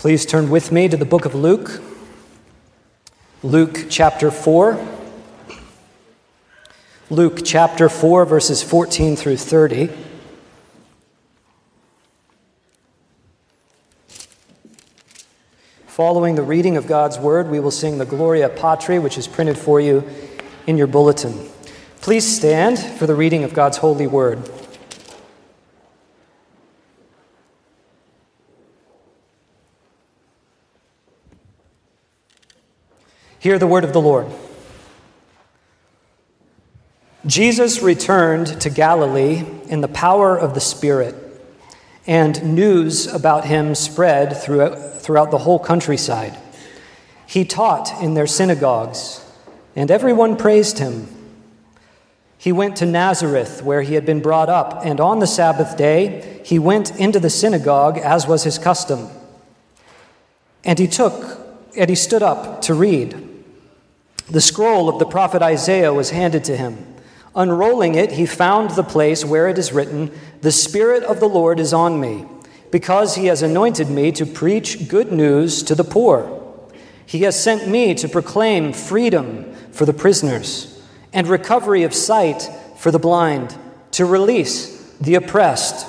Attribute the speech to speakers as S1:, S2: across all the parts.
S1: Please turn with me to the book of Luke, Luke chapter 4. Luke chapter 4, verses 14 through 30. Following the reading of God's word, we will sing the Gloria Patri, which is printed for you in your bulletin. Please stand for the reading of God's holy word. Hear the word of the Lord. Jesus returned to Galilee in the power of the Spirit, and news about him spread throughout, throughout the whole countryside. He taught in their synagogues, and everyone praised him. He went to Nazareth, where he had been brought up, and on the Sabbath day he went into the synagogue, as was his custom. And he took, and he stood up to read. The scroll of the prophet Isaiah was handed to him. Unrolling it, he found the place where it is written, The Spirit of the Lord is on me, because he has anointed me to preach good news to the poor. He has sent me to proclaim freedom for the prisoners and recovery of sight for the blind, to release the oppressed,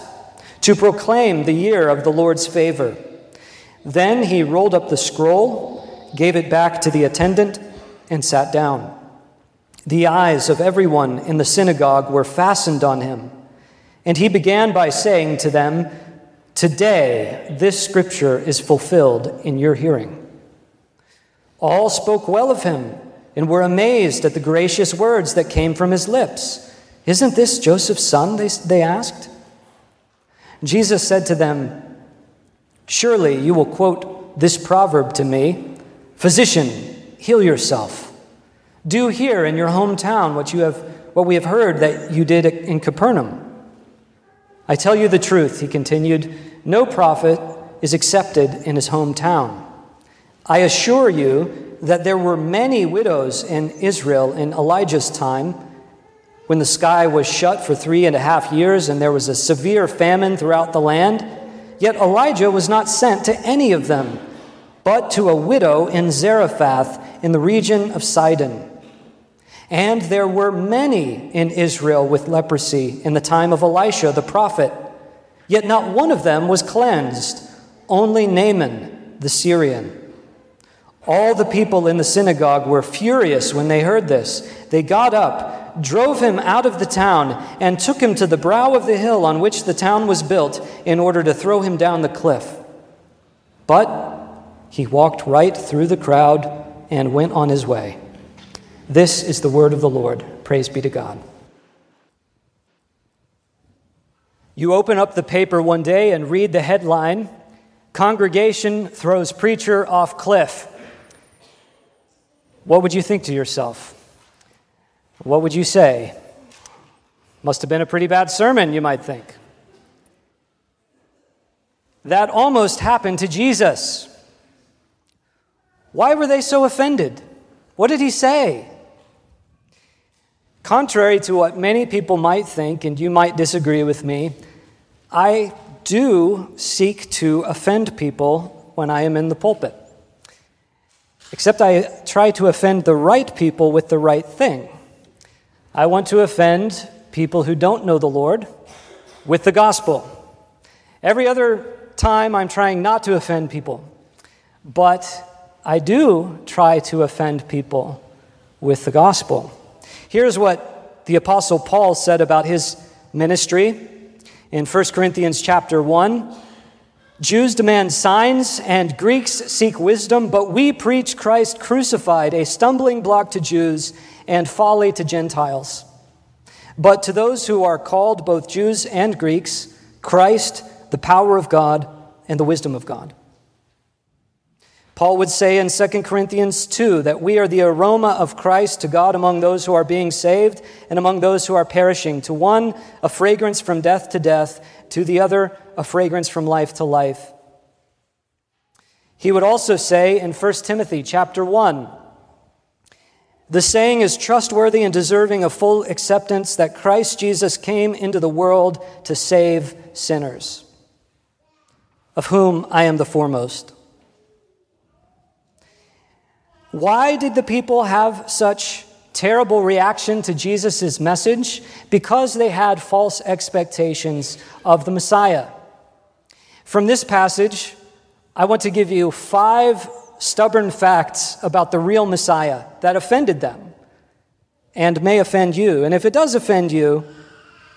S1: to proclaim the year of the Lord's favor. Then he rolled up the scroll, gave it back to the attendant, and sat down. The eyes of everyone in the synagogue were fastened on him, and he began by saying to them, Today this scripture is fulfilled in your hearing. All spoke well of him and were amazed at the gracious words that came from his lips. Isn't this Joseph's son? They, they asked. Jesus said to them, Surely you will quote this proverb to me Physician, heal yourself. Do here in your hometown what, you have, what we have heard that you did in Capernaum. I tell you the truth, he continued, no prophet is accepted in his hometown. I assure you that there were many widows in Israel in Elijah's time when the sky was shut for three and a half years and there was a severe famine throughout the land. Yet Elijah was not sent to any of them, but to a widow in Zarephath in the region of Sidon. And there were many in Israel with leprosy in the time of Elisha the prophet, yet not one of them was cleansed, only Naaman the Syrian. All the people in the synagogue were furious when they heard this. They got up, drove him out of the town, and took him to the brow of the hill on which the town was built in order to throw him down the cliff. But he walked right through the crowd and went on his way. This is the word of the Lord. Praise be to God. You open up the paper one day and read the headline Congregation throws preacher off cliff. What would you think to yourself? What would you say? Must have been a pretty bad sermon, you might think. That almost happened to Jesus. Why were they so offended? What did he say? Contrary to what many people might think, and you might disagree with me, I do seek to offend people when I am in the pulpit. Except I try to offend the right people with the right thing. I want to offend people who don't know the Lord with the gospel. Every other time I'm trying not to offend people. But I do try to offend people with the gospel. Here's what the apostle Paul said about his ministry in 1 Corinthians chapter 1. Jews demand signs and Greeks seek wisdom, but we preach Christ crucified, a stumbling block to Jews and folly to Gentiles. But to those who are called, both Jews and Greeks, Christ, the power of God and the wisdom of God. Paul would say in 2 Corinthians 2 that we are the aroma of Christ to God among those who are being saved and among those who are perishing. To one, a fragrance from death to death, to the other, a fragrance from life to life. He would also say in 1 Timothy chapter 1 the saying is trustworthy and deserving of full acceptance that Christ Jesus came into the world to save sinners, of whom I am the foremost. Why did the people have such terrible reaction to Jesus' message? Because they had false expectations of the Messiah. From this passage, I want to give you five stubborn facts about the real Messiah that offended them and may offend you. And if it does offend you,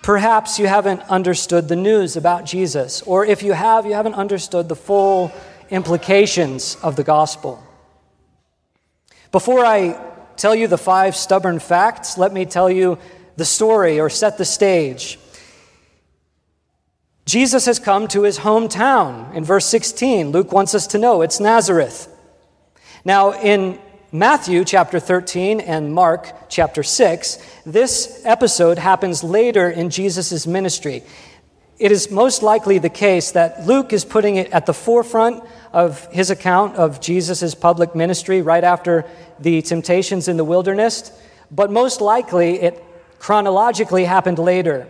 S1: perhaps you haven't understood the news about Jesus. Or if you have, you haven't understood the full implications of the gospel. Before I tell you the five stubborn facts, let me tell you the story or set the stage. Jesus has come to his hometown. In verse 16, Luke wants us to know it's Nazareth. Now, in Matthew chapter 13 and Mark chapter 6, this episode happens later in Jesus' ministry. It is most likely the case that Luke is putting it at the forefront of his account of Jesus' public ministry right after the temptations in the wilderness, but most likely it chronologically happened later.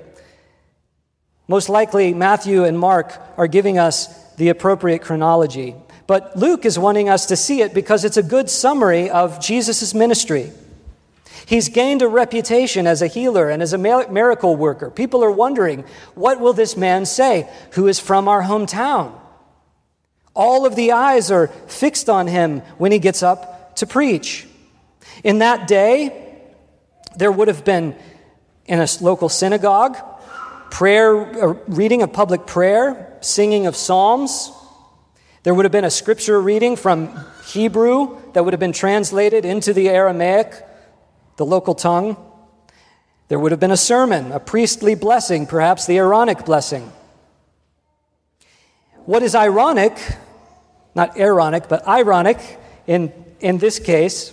S1: Most likely, Matthew and Mark are giving us the appropriate chronology. But Luke is wanting us to see it because it's a good summary of Jesus' ministry. He's gained a reputation as a healer and as a miracle worker. People are wondering, what will this man say who is from our hometown? All of the eyes are fixed on him when he gets up to preach. In that day, there would have been in a local synagogue prayer, uh, reading of public prayer, singing of psalms. There would have been a scripture reading from Hebrew that would have been translated into the Aramaic, the local tongue. There would have been a sermon, a priestly blessing, perhaps the Aaronic blessing. What is ironic, not Aaronic, but ironic in, in this case,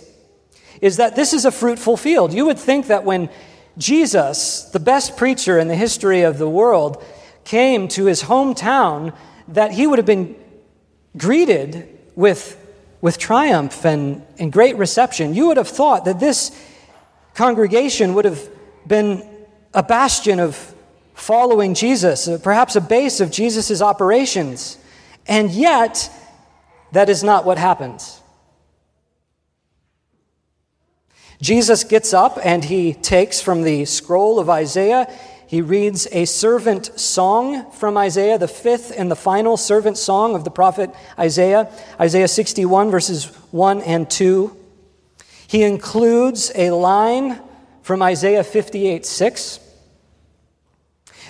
S1: is that this is a fruitful field. You would think that when Jesus, the best preacher in the history of the world, came to his hometown, that he would have been greeted with, with triumph and, and great reception. You would have thought that this congregation would have been a bastion of following Jesus, perhaps a base of Jesus' operations. And yet, that is not what happens. Jesus gets up and he takes from the scroll of Isaiah, he reads a servant song from Isaiah, the fifth and the final servant song of the prophet Isaiah, Isaiah 61, verses 1 and 2. He includes a line from Isaiah 58, 6.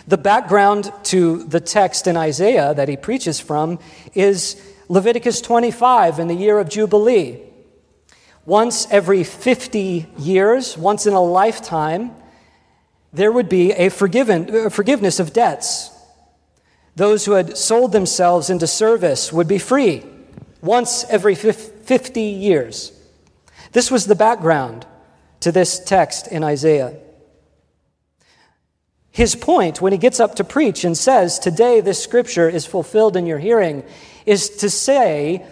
S1: The background to the text in Isaiah that he preaches from is Leviticus 25 in the year of Jubilee. Once every 50 years, once in a lifetime, there would be a, forgiven, a forgiveness of debts. Those who had sold themselves into service would be free once every 50 years. This was the background to this text in Isaiah. His point, when he gets up to preach and says, Today this scripture is fulfilled in your hearing, is to say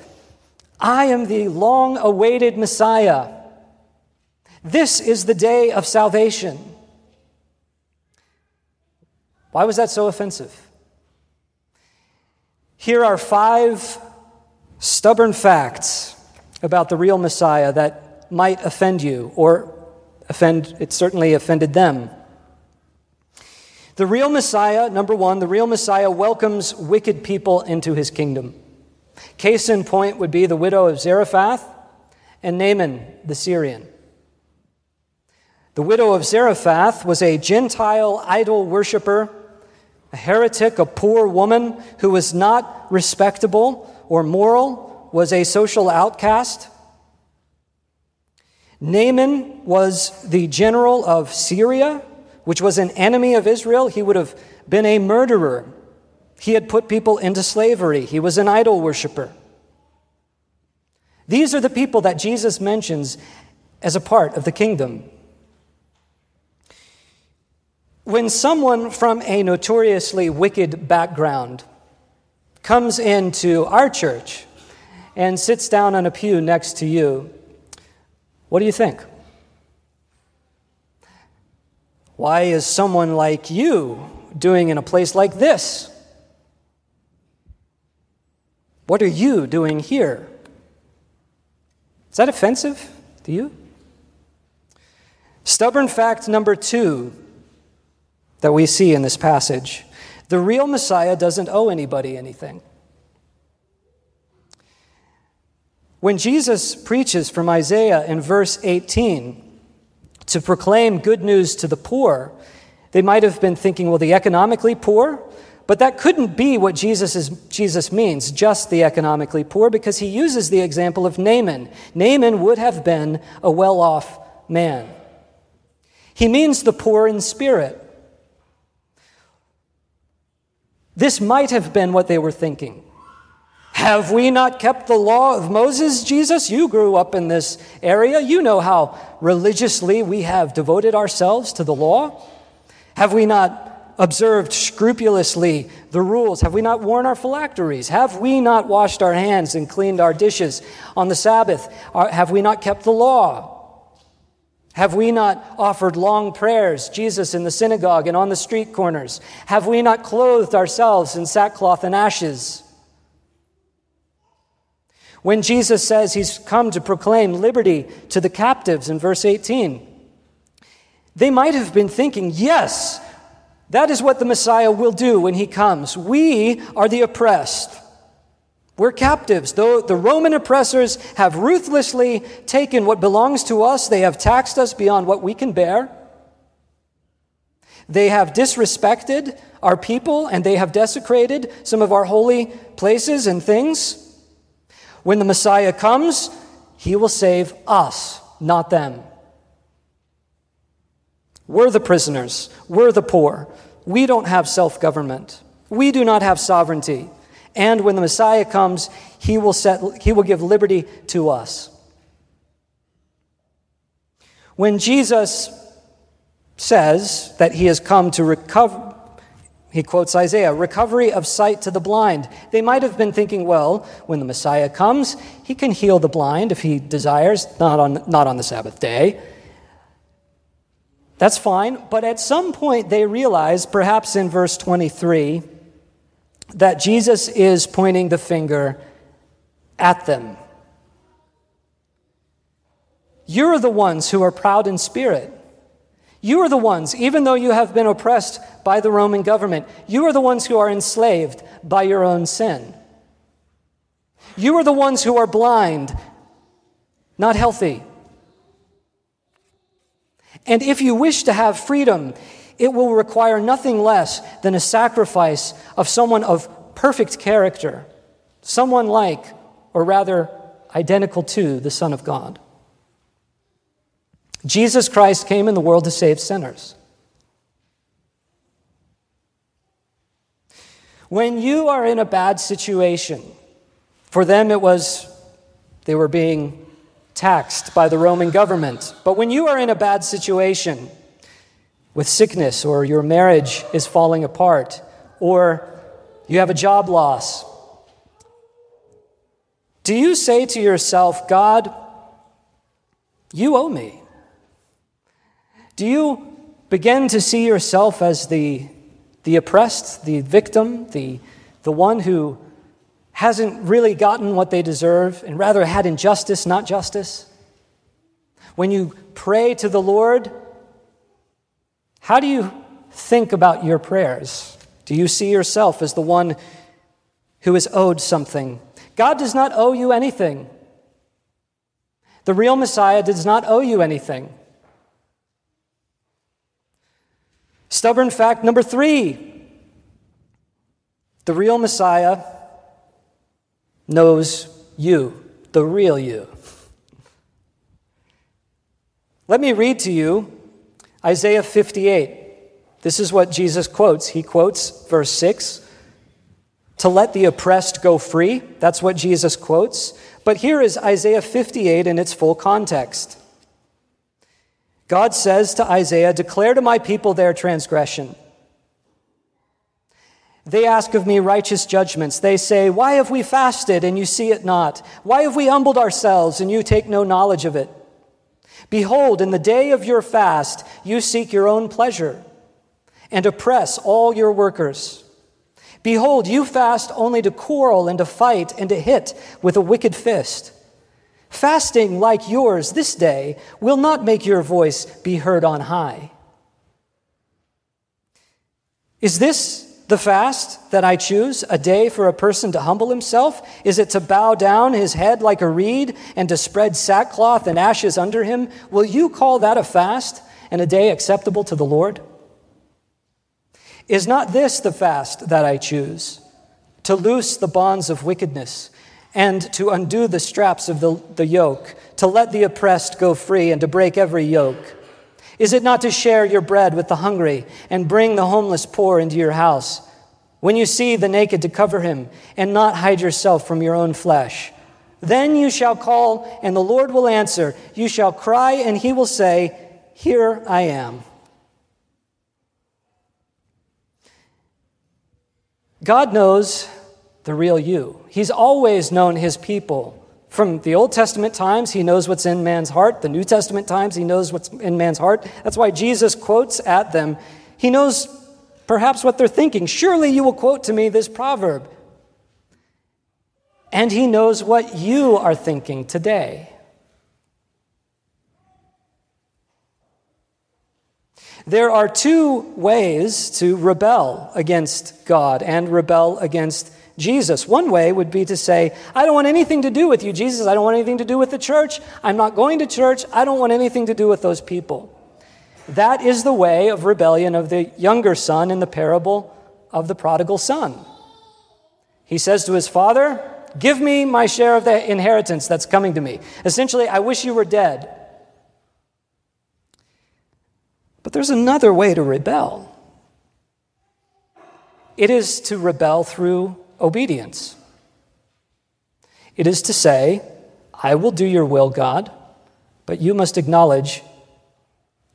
S1: I am the long awaited Messiah. This is the day of salvation. Why was that so offensive? Here are five stubborn facts about the real Messiah that might offend you, or offend, it certainly offended them. The real Messiah, number one, the real Messiah welcomes wicked people into his kingdom. Case in point would be the widow of Zarephath and Naaman the Syrian. The widow of Zarephath was a Gentile idol worshiper, a heretic, a poor woman who was not respectable or moral, was a social outcast. Naaman was the general of Syria, which was an enemy of Israel. He would have been a murderer he had put people into slavery. He was an idol worshiper. These are the people that Jesus mentions as a part of the kingdom. When someone from a notoriously wicked background comes into our church and sits down on a pew next to you, what do you think? Why is someone like you doing in a place like this? What are you doing here? Is that offensive to you? Stubborn fact number two that we see in this passage the real Messiah doesn't owe anybody anything. When Jesus preaches from Isaiah in verse 18 to proclaim good news to the poor, they might have been thinking, well, the economically poor? But that couldn't be what Jesus, is, Jesus means, just the economically poor, because he uses the example of Naaman. Naaman would have been a well off man. He means the poor in spirit. This might have been what they were thinking. Have we not kept the law of Moses, Jesus? You grew up in this area. You know how religiously we have devoted ourselves to the law. Have we not observed scrupulously the rules? Have we not worn our phylacteries? Have we not washed our hands and cleaned our dishes on the Sabbath? Have we not kept the law? Have we not offered long prayers, Jesus, in the synagogue and on the street corners? Have we not clothed ourselves in sackcloth and ashes? When Jesus says he's come to proclaim liberty to the captives in verse 18, they might have been thinking, yes, that is what the Messiah will do when he comes. We are the oppressed. We're captives. Though the Roman oppressors have ruthlessly taken what belongs to us, they have taxed us beyond what we can bear. They have disrespected our people and they have desecrated some of our holy places and things. When the Messiah comes, he will save us, not them. We're the prisoners. We're the poor. We don't have self government. We do not have sovereignty. And when the Messiah comes, he will, set, he will give liberty to us. When Jesus says that he has come to recover, he quotes Isaiah, recovery of sight to the blind. They might have been thinking, well, when the Messiah comes, he can heal the blind if he desires, not on, not on the Sabbath day. That's fine. But at some point, they realize, perhaps in verse 23, that Jesus is pointing the finger at them. You're the ones who are proud in spirit. You are the ones, even though you have been oppressed by the Roman government, you are the ones who are enslaved by your own sin. You are the ones who are blind, not healthy. And if you wish to have freedom, it will require nothing less than a sacrifice of someone of perfect character, someone like, or rather identical to, the Son of God. Jesus Christ came in the world to save sinners. When you are in a bad situation, for them it was they were being taxed by the Roman government. But when you are in a bad situation with sickness, or your marriage is falling apart, or you have a job loss, do you say to yourself, God, you owe me? Do you begin to see yourself as the, the oppressed, the victim, the, the one who hasn't really gotten what they deserve and rather had injustice, not justice? When you pray to the Lord, how do you think about your prayers? Do you see yourself as the one who is owed something? God does not owe you anything. The real Messiah does not owe you anything. Stubborn fact number three the real Messiah knows you, the real you. Let me read to you Isaiah 58. This is what Jesus quotes. He quotes verse 6 to let the oppressed go free. That's what Jesus quotes. But here is Isaiah 58 in its full context. God says to Isaiah, Declare to my people their transgression. They ask of me righteous judgments. They say, Why have we fasted and you see it not? Why have we humbled ourselves and you take no knowledge of it? Behold, in the day of your fast, you seek your own pleasure and oppress all your workers. Behold, you fast only to quarrel and to fight and to hit with a wicked fist. Fasting like yours this day will not make your voice be heard on high. Is this the fast that I choose, a day for a person to humble himself? Is it to bow down his head like a reed and to spread sackcloth and ashes under him? Will you call that a fast and a day acceptable to the Lord? Is not this the fast that I choose? To loose the bonds of wickedness and to undo the straps of the, the yoke, to let the oppressed go free and to break every yoke? Is it not to share your bread with the hungry and bring the homeless poor into your house? When you see the naked, to cover him and not hide yourself from your own flesh. Then you shall call, and the Lord will answer. You shall cry, and he will say, Here I am. God knows the real you. He's always known his people. From the Old Testament times, he knows what's in man's heart. The New Testament times, he knows what's in man's heart. That's why Jesus quotes at them. He knows perhaps what they're thinking. Surely you will quote to me this proverb. And he knows what you are thinking today. There are two ways to rebel against God and rebel against Jesus. One way would be to say, I don't want anything to do with you, Jesus. I don't want anything to do with the church. I'm not going to church. I don't want anything to do with those people. That is the way of rebellion of the younger son in the parable of the prodigal son. He says to his father, Give me my share of the inheritance that's coming to me. Essentially, I wish you were dead. But there's another way to rebel it is to rebel through obedience. It is to say, I will do your will, God, but you must acknowledge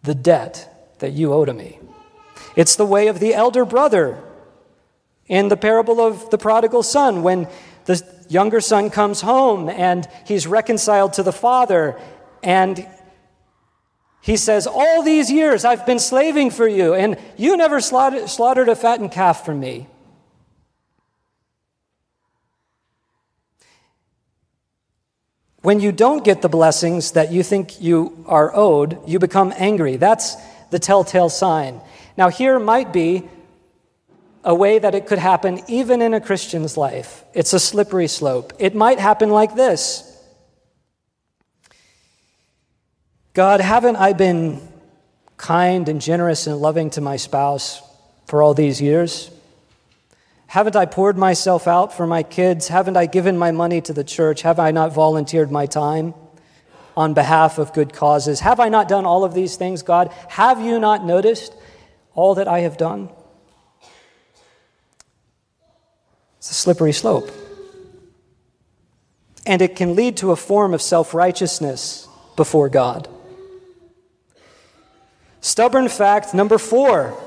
S1: the debt that you owe to me. It's the way of the elder brother in the parable of the prodigal son when the younger son comes home and he's reconciled to the father and he says, All these years I've been slaving for you, and you never slaughtered a fattened calf for me. When you don't get the blessings that you think you are owed, you become angry. That's the telltale sign. Now, here might be a way that it could happen even in a Christian's life. It's a slippery slope. It might happen like this God, haven't I been kind and generous and loving to my spouse for all these years? Haven't I poured myself out for my kids? Haven't I given my money to the church? Have I not volunteered my time on behalf of good causes? Have I not done all of these things, God? Have you not noticed all that I have done? It's a slippery slope. And it can lead to a form of self righteousness before God. Stubborn fact number four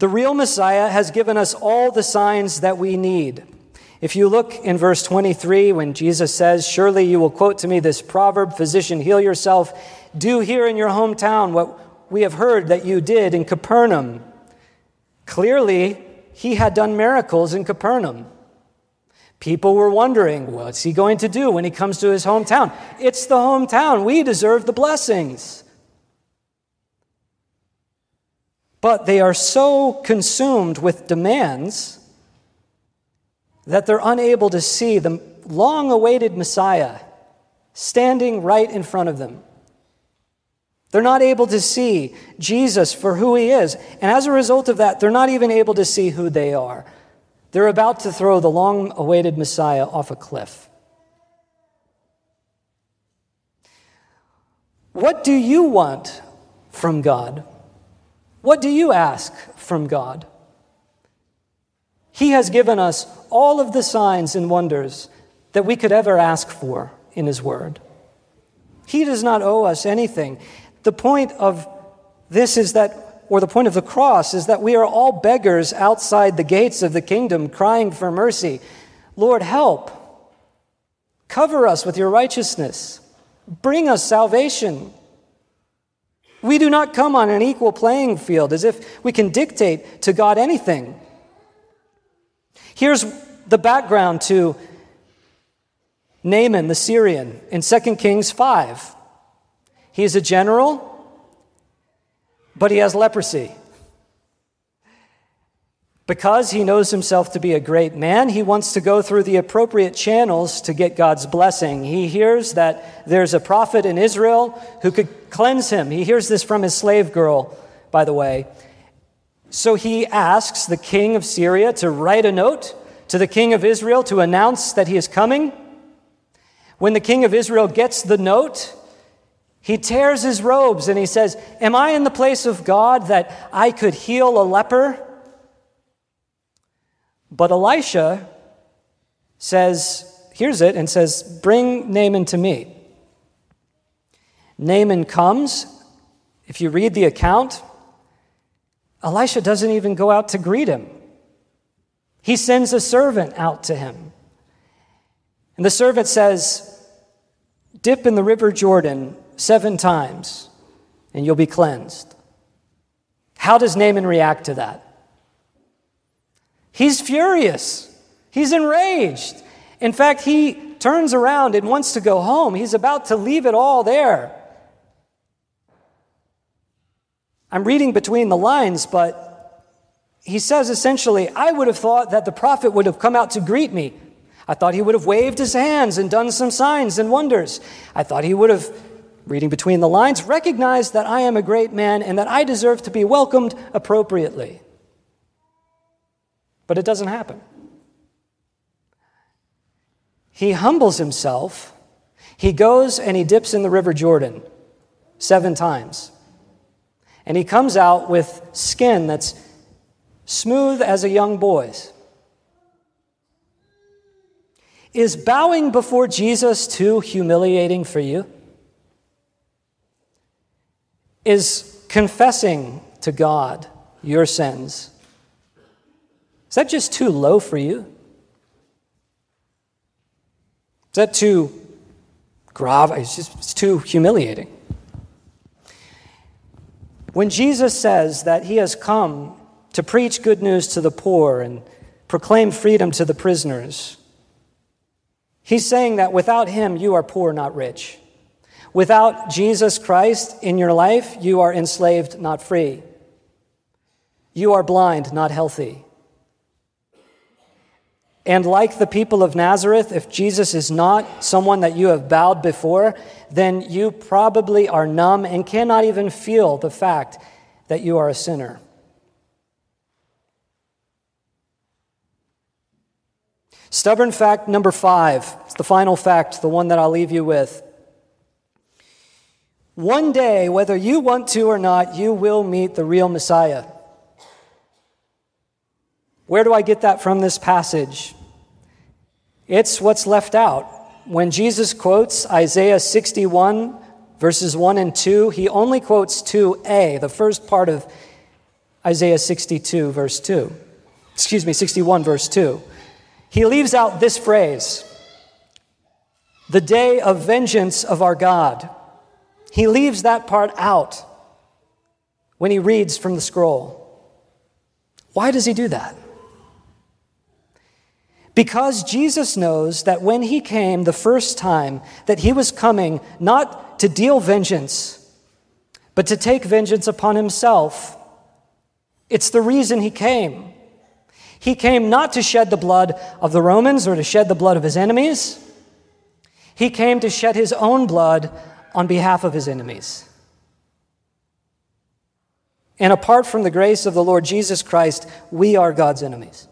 S1: the real Messiah has given us all the signs that we need. If you look in verse 23, when Jesus says, Surely you will quote to me this proverb, Physician, heal yourself. Do here in your hometown what we have heard that you did in Capernaum. Clearly, he had done miracles in Capernaum. People were wondering, what's he going to do when he comes to his hometown? It's the hometown. We deserve the blessings. But they are so consumed with demands that they're unable to see the long awaited Messiah standing right in front of them. They're not able to see Jesus for who he is. And as a result of that, they're not even able to see who they are. They're about to throw the long awaited Messiah off a cliff. What do you want from God? What do you ask from God? He has given us all of the signs and wonders that we could ever ask for in His Word. He does not owe us anything. The point of this is that, or the point of the cross, is that we are all beggars outside the gates of the kingdom crying for mercy. Lord, help. Cover us with your righteousness. Bring us salvation. We do not come on an equal playing field as if we can dictate to God anything. Here's the background to Naaman the Syrian in 2 Kings 5. He's a general, but he has leprosy. Because he knows himself to be a great man, he wants to go through the appropriate channels to get God's blessing. He hears that there's a prophet in Israel who could cleanse him. He hears this from his slave girl, by the way. So he asks the king of Syria to write a note to the king of Israel to announce that he is coming. When the king of Israel gets the note, he tears his robes and he says, Am I in the place of God that I could heal a leper? But Elisha says, hears it and says, Bring Naaman to me. Naaman comes. If you read the account, Elisha doesn't even go out to greet him. He sends a servant out to him. And the servant says, Dip in the river Jordan seven times, and you'll be cleansed. How does Naaman react to that? He's furious. He's enraged. In fact, he turns around and wants to go home. He's about to leave it all there. I'm reading between the lines, but he says essentially, I would have thought that the prophet would have come out to greet me. I thought he would have waved his hands and done some signs and wonders. I thought he would have, reading between the lines, recognized that I am a great man and that I deserve to be welcomed appropriately. But it doesn't happen. He humbles himself. He goes and he dips in the River Jordan seven times. And he comes out with skin that's smooth as a young boy's. Is bowing before Jesus too humiliating for you? Is confessing to God your sins is that just too low for you? Is that too grave? It's just it's too humiliating. When Jesus says that he has come to preach good news to the poor and proclaim freedom to the prisoners, he's saying that without him, you are poor, not rich. Without Jesus Christ in your life, you are enslaved, not free. You are blind, not healthy. And like the people of Nazareth, if Jesus is not someone that you have bowed before, then you probably are numb and cannot even feel the fact that you are a sinner. Stubborn fact number five, it's the final fact, the one that I'll leave you with. One day, whether you want to or not, you will meet the real Messiah. Where do I get that from this passage? It's what's left out. When Jesus quotes Isaiah 61, verses 1 and 2, he only quotes 2a, the first part of Isaiah 62, verse 2. Excuse me, 61, verse 2. He leaves out this phrase the day of vengeance of our God. He leaves that part out when he reads from the scroll. Why does he do that? Because Jesus knows that when he came the first time, that he was coming not to deal vengeance, but to take vengeance upon himself. It's the reason he came. He came not to shed the blood of the Romans or to shed the blood of his enemies. He came to shed his own blood on behalf of his enemies. And apart from the grace of the Lord Jesus Christ, we are God's enemies.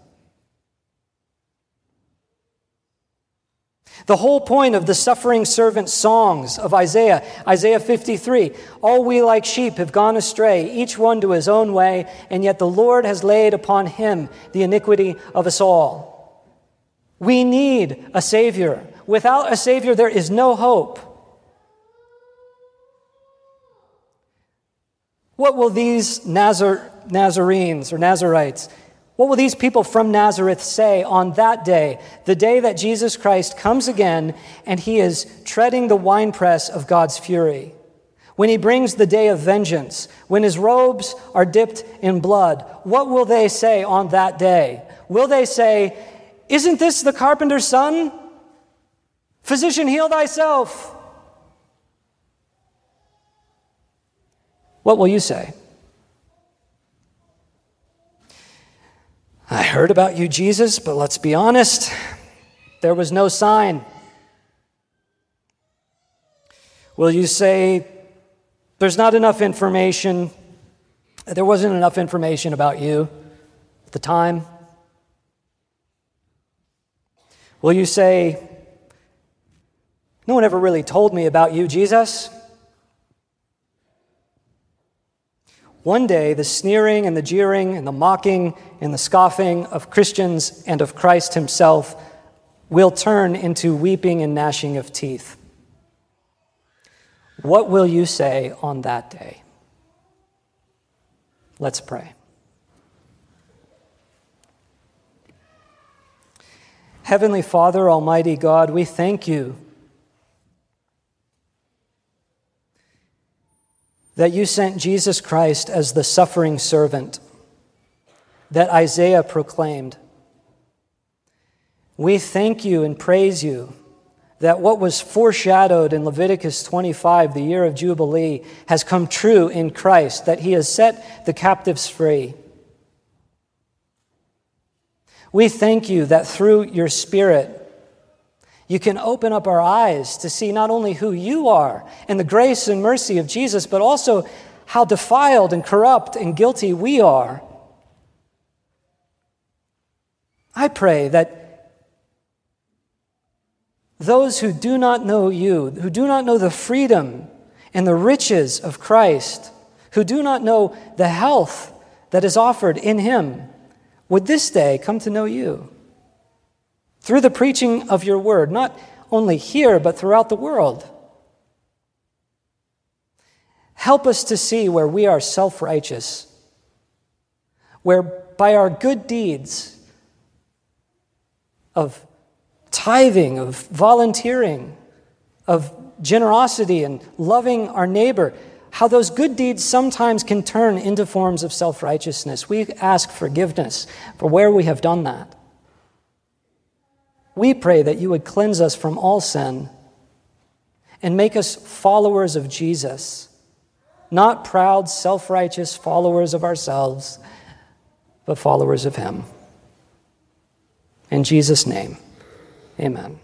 S1: The whole point of the suffering servant songs of Isaiah, Isaiah 53, all we like sheep have gone astray, each one to his own way, and yet the Lord has laid upon him the iniquity of us all. We need a Savior. Without a Savior, there is no hope. What will these Nazar- Nazarenes or Nazarites what will these people from Nazareth say on that day, the day that Jesus Christ comes again and he is treading the winepress of God's fury? When he brings the day of vengeance, when his robes are dipped in blood, what will they say on that day? Will they say, Isn't this the carpenter's son? Physician, heal thyself. What will you say? I heard about you, Jesus, but let's be honest, there was no sign. Will you say, there's not enough information? There wasn't enough information about you at the time? Will you say, No one ever really told me about you, Jesus? One day, the sneering and the jeering and the mocking and the scoffing of Christians and of Christ Himself will turn into weeping and gnashing of teeth. What will you say on that day? Let's pray. Heavenly Father, Almighty God, we thank you that you sent Jesus Christ as the suffering servant that Isaiah proclaimed. We thank you and praise you that what was foreshadowed in Leviticus 25, the year of Jubilee, has come true in Christ, that he has set the captives free. We thank you that through your Spirit, you can open up our eyes to see not only who you are and the grace and mercy of Jesus, but also how defiled and corrupt and guilty we are. I pray that those who do not know you, who do not know the freedom and the riches of Christ, who do not know the health that is offered in Him, would this day come to know you through the preaching of your word, not only here, but throughout the world. Help us to see where we are self righteous, where by our good deeds of tithing, of volunteering, of generosity and loving our neighbor, how those good deeds sometimes can turn into forms of self righteousness. We ask forgiveness for where we have done that. We pray that you would cleanse us from all sin and make us followers of Jesus, not proud, self righteous followers of ourselves, but followers of Him. In Jesus' name, amen.